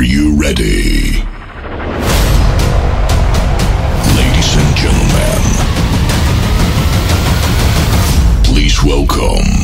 Are you ready? Ladies and gentlemen, please welcome.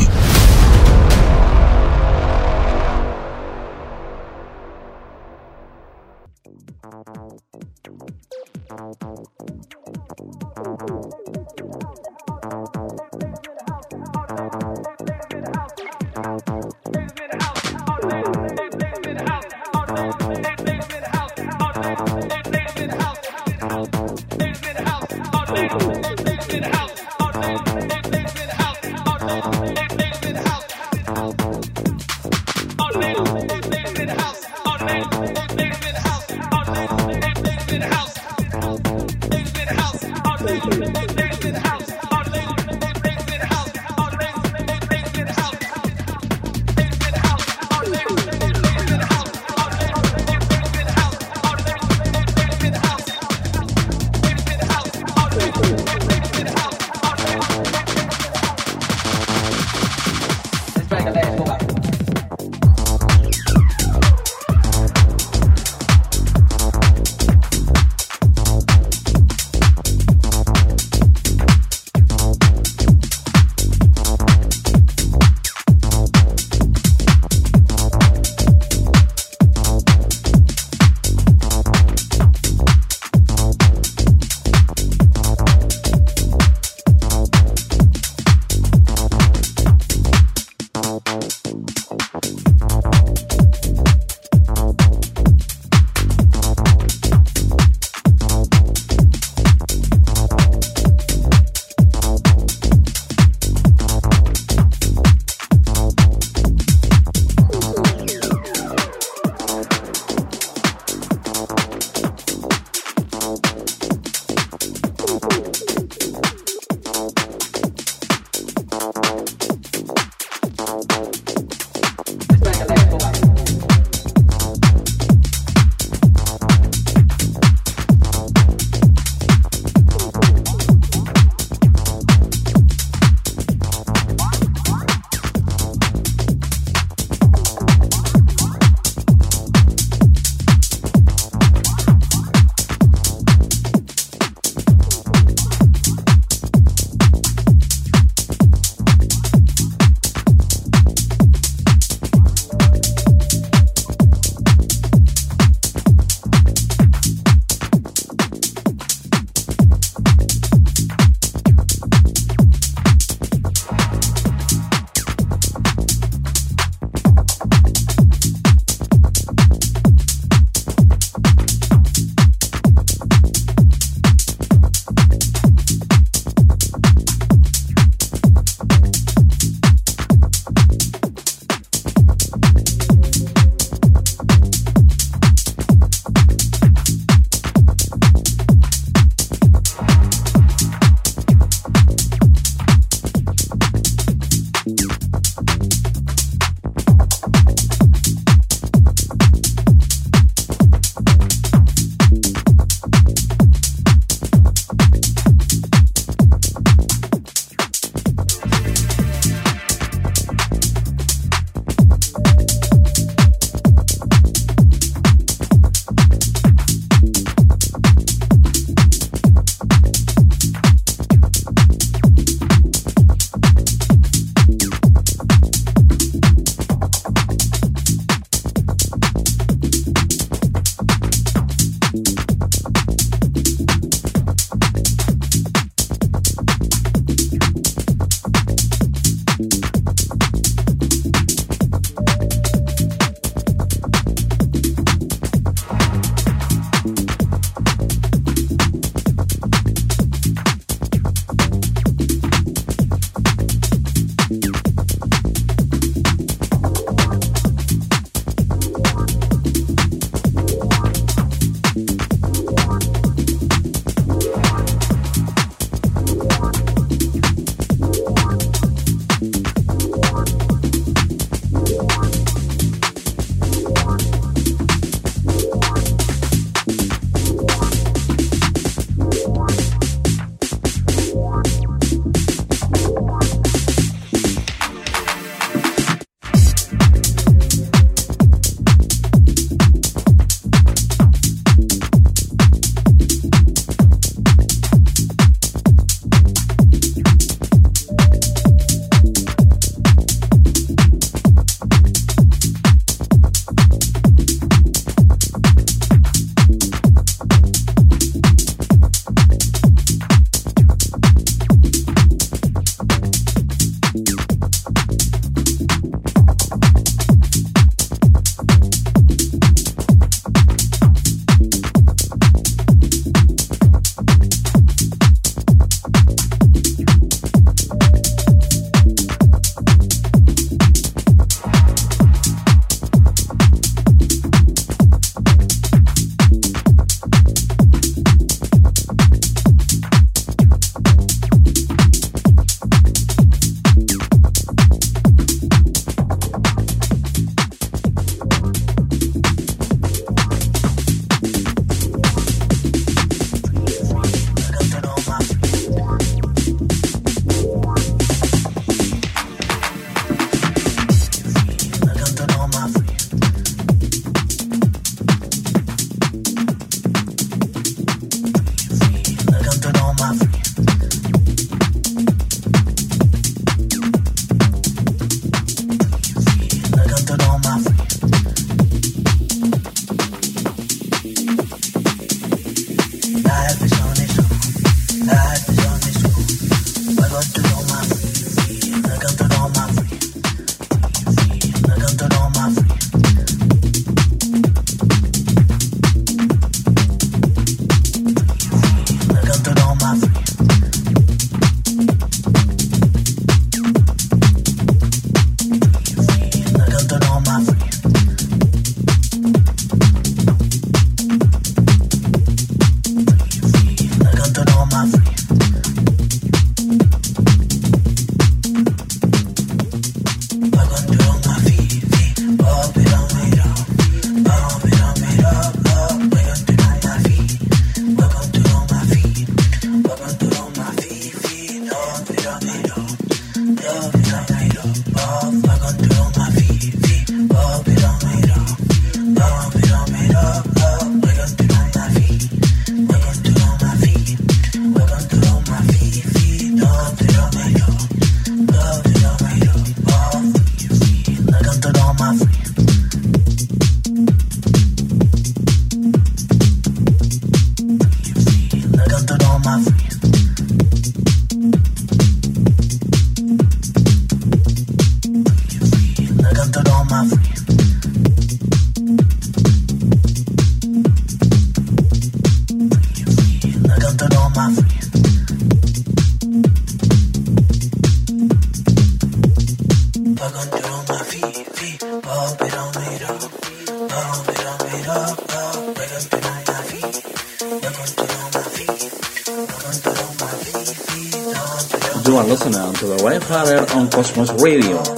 To the Wayfarer on Cosmos Radio.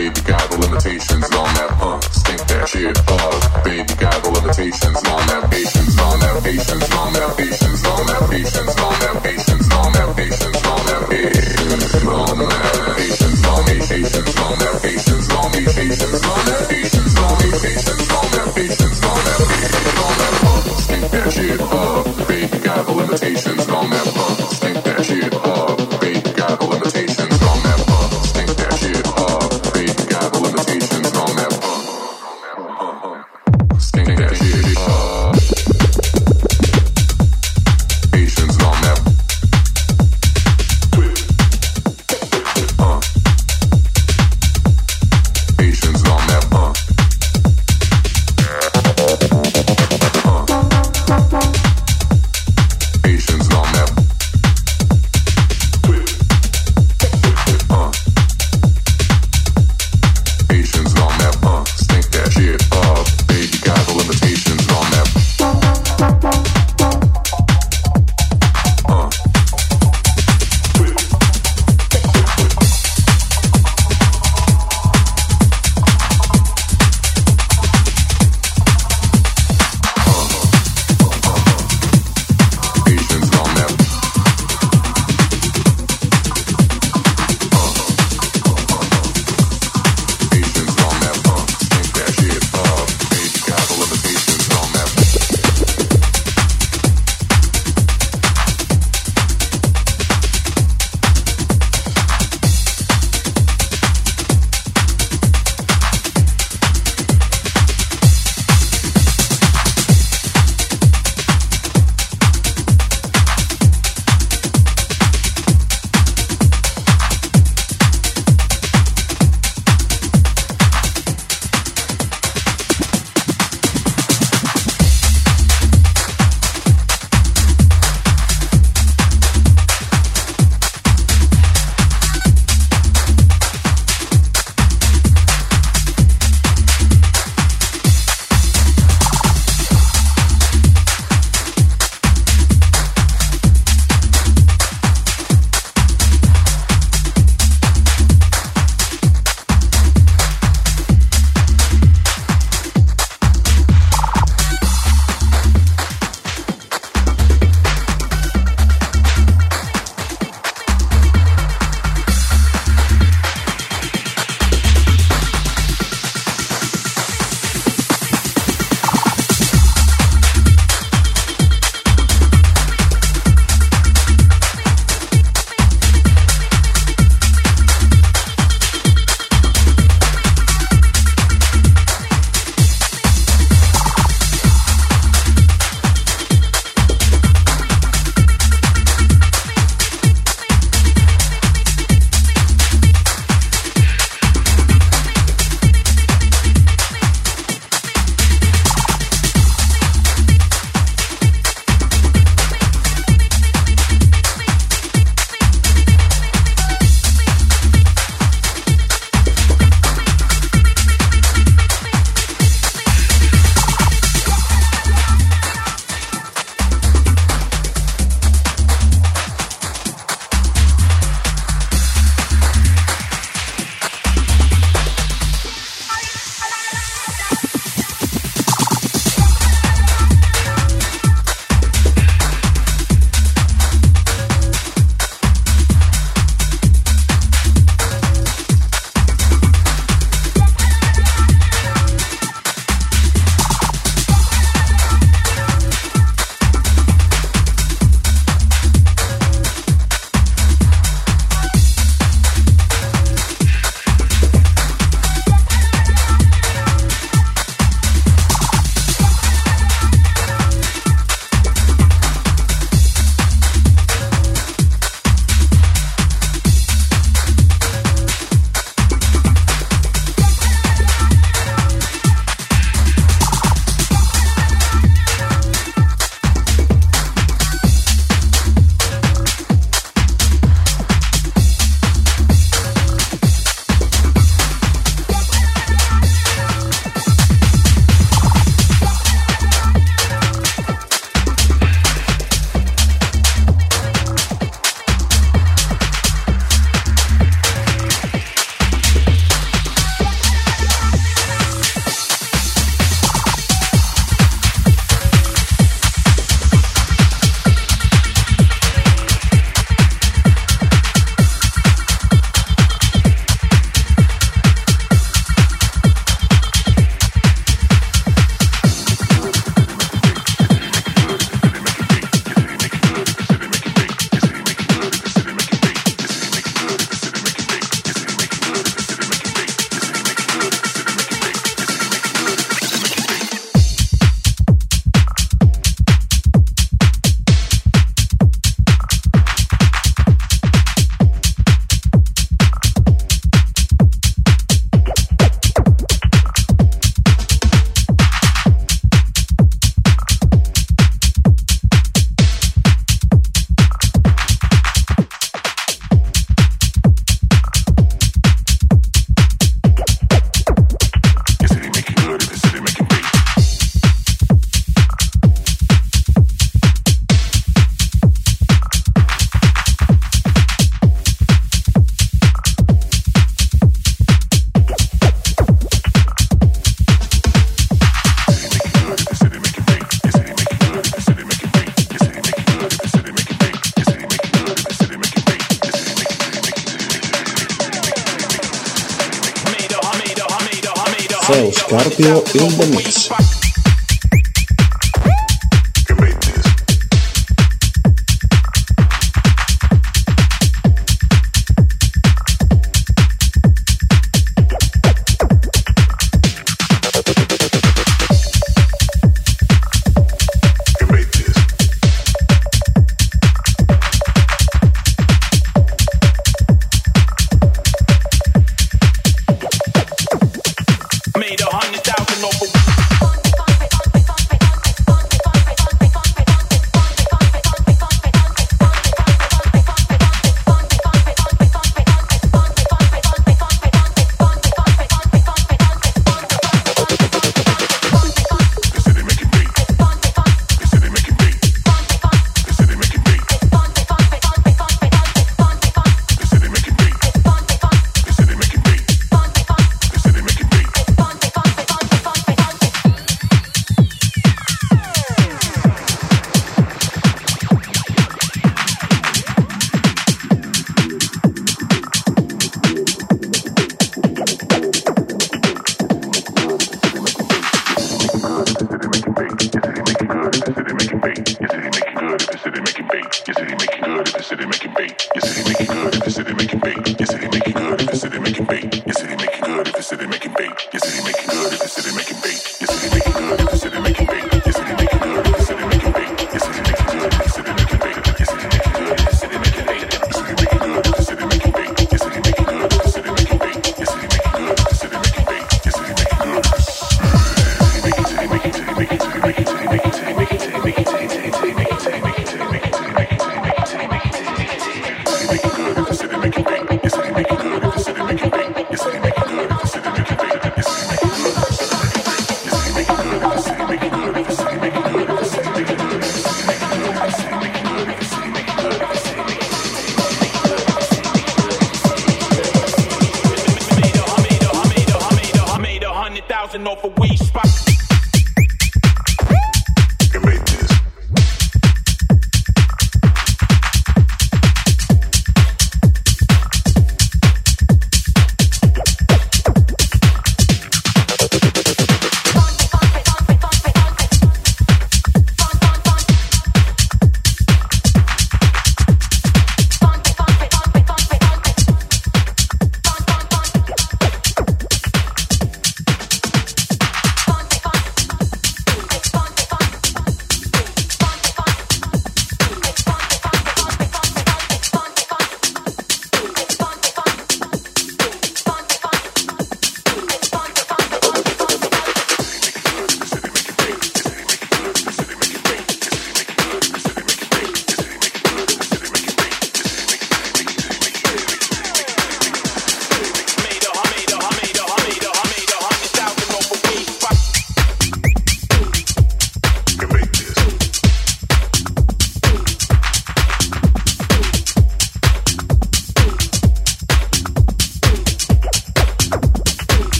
baby got the limitations on that punk, stink that shit up. Baby got the limitations on that patience, on that patience, on that patience, on that patience, on that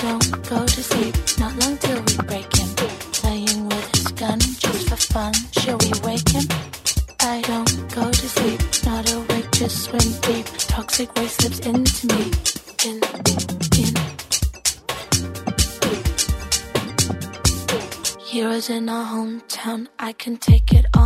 don't go to sleep, not long till we break him. Playing with his gun just for fun, shall we wake him? I don't go to sleep, not awake, just swim deep. Toxic waste slips into me. In, in. Heroes in our hometown, I can take it all.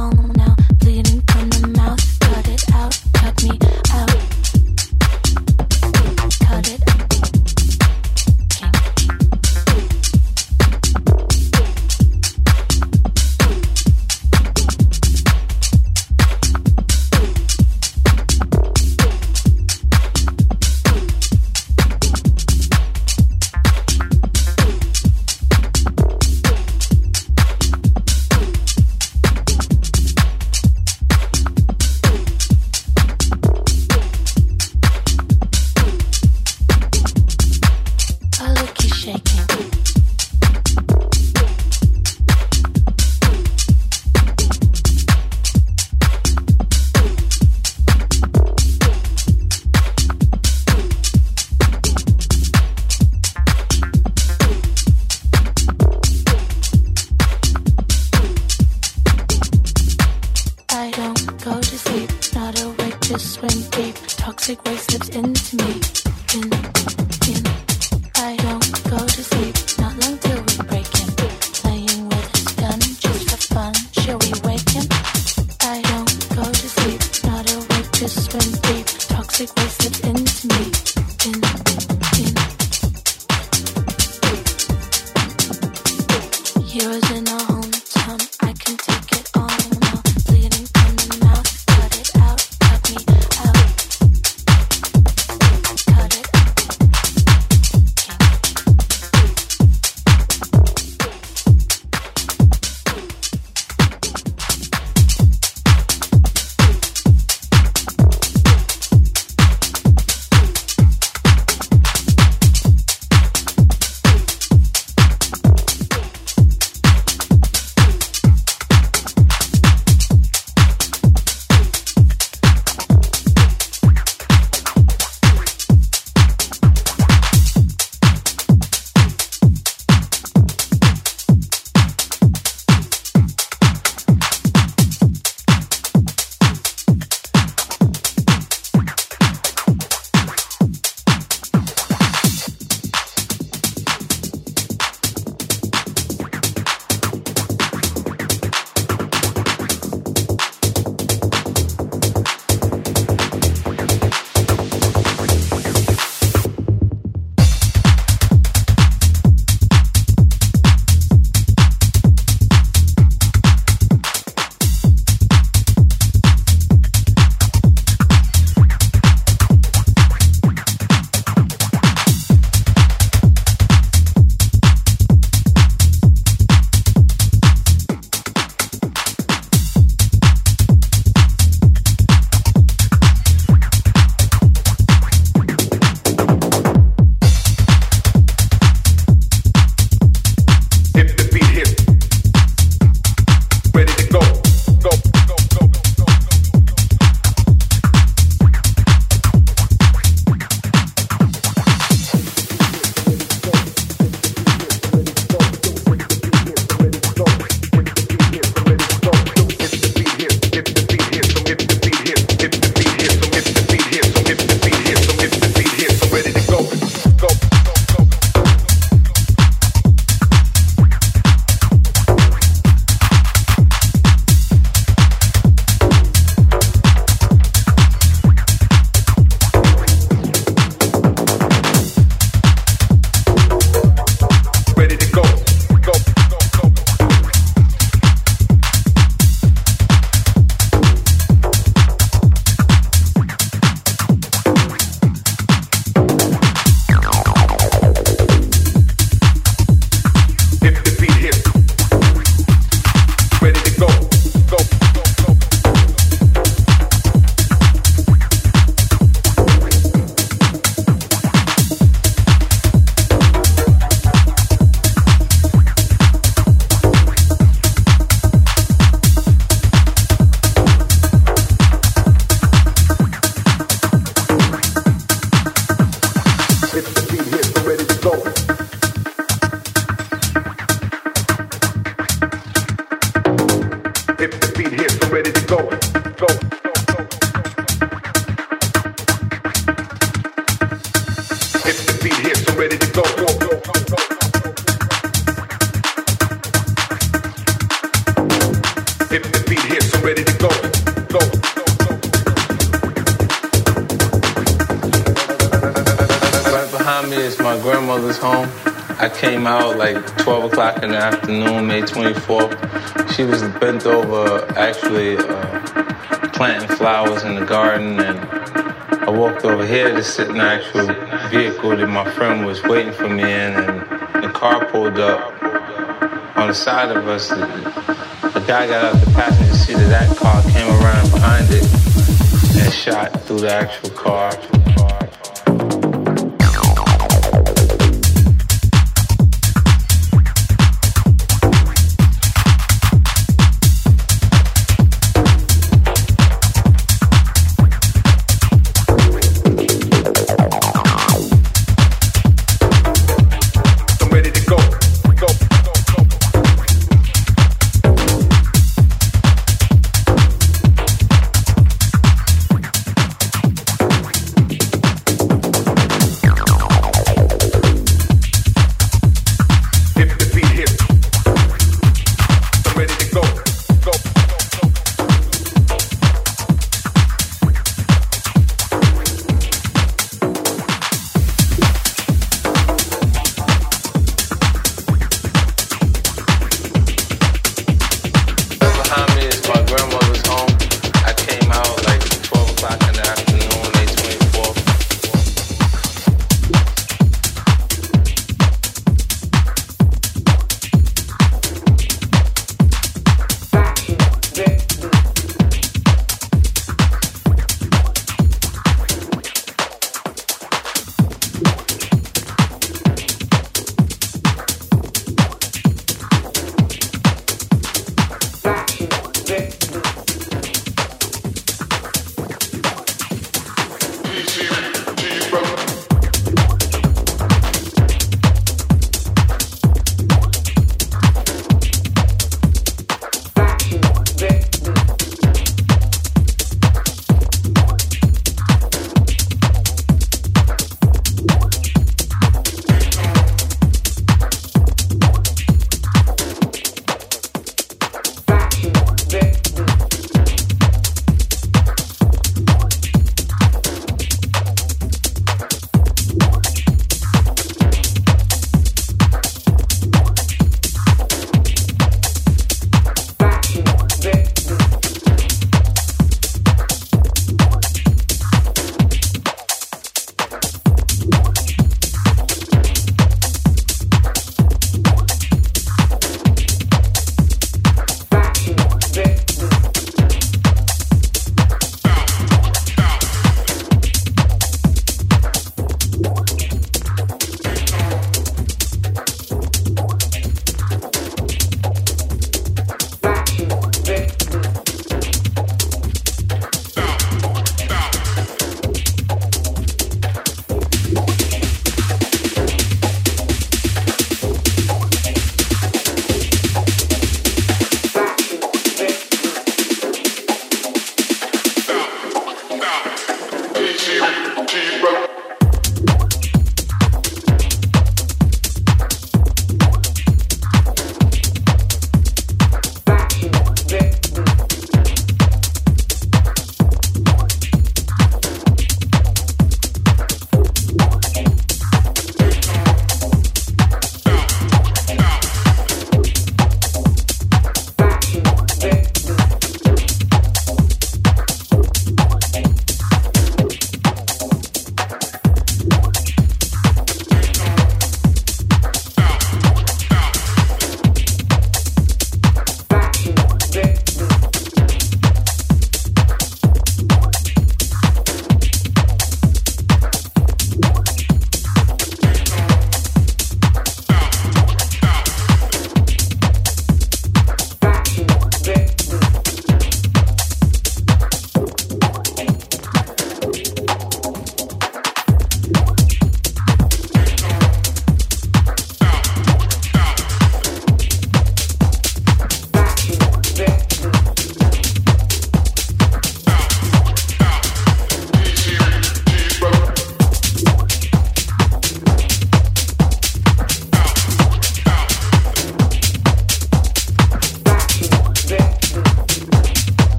In the actual vehicle that my friend was waiting for me in, and the car pulled up. On the side of us, the guy got out the passenger seat of that car, came around behind it, and shot through the actual car.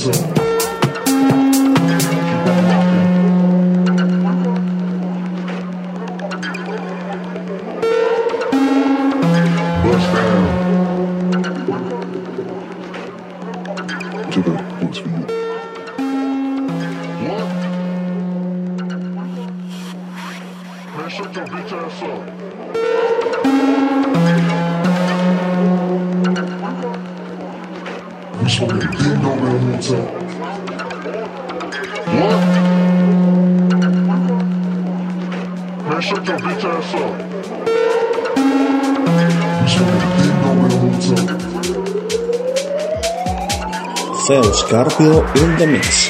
Cancel. Scarpio in the mix.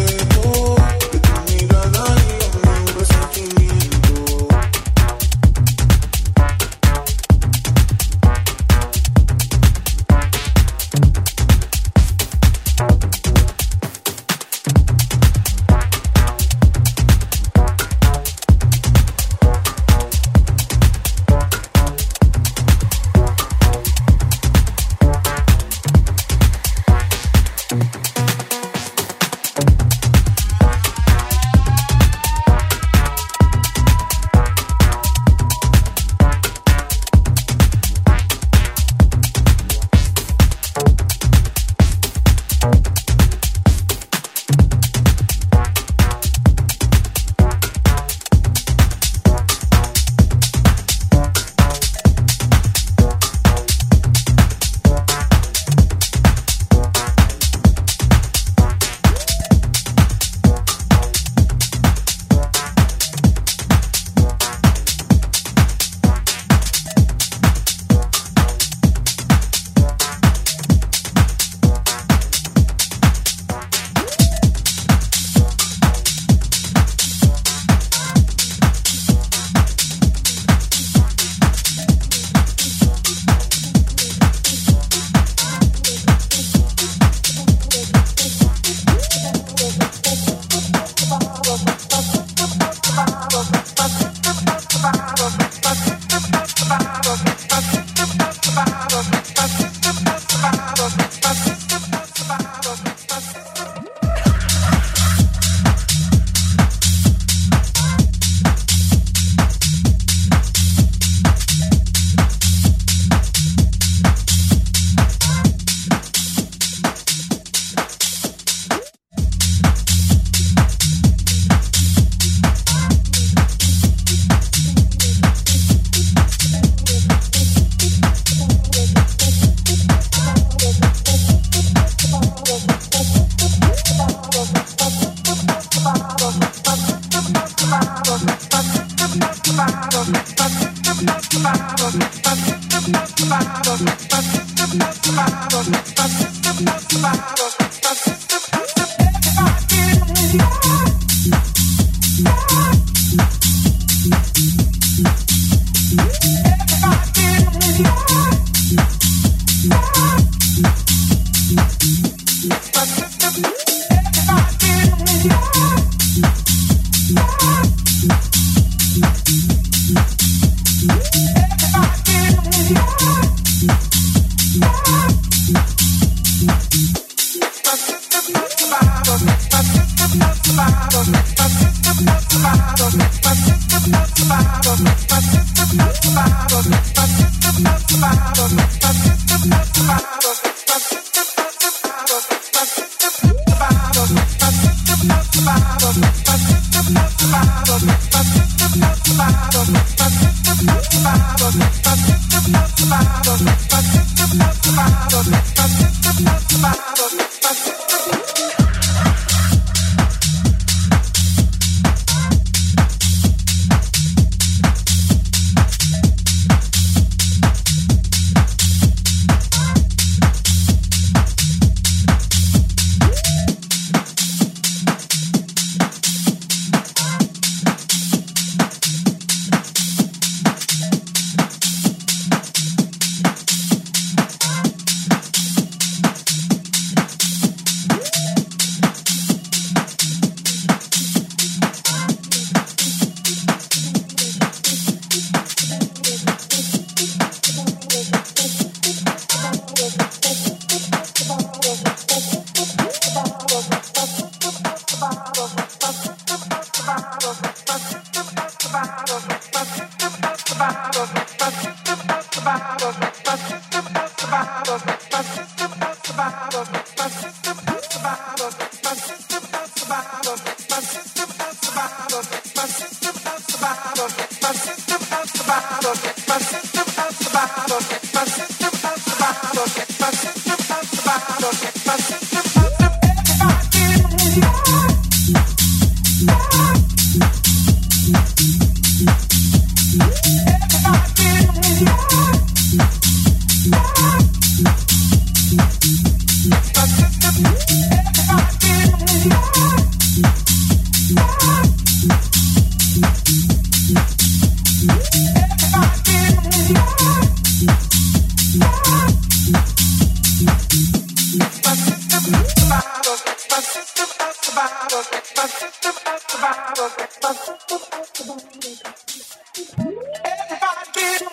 survivor.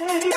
Thank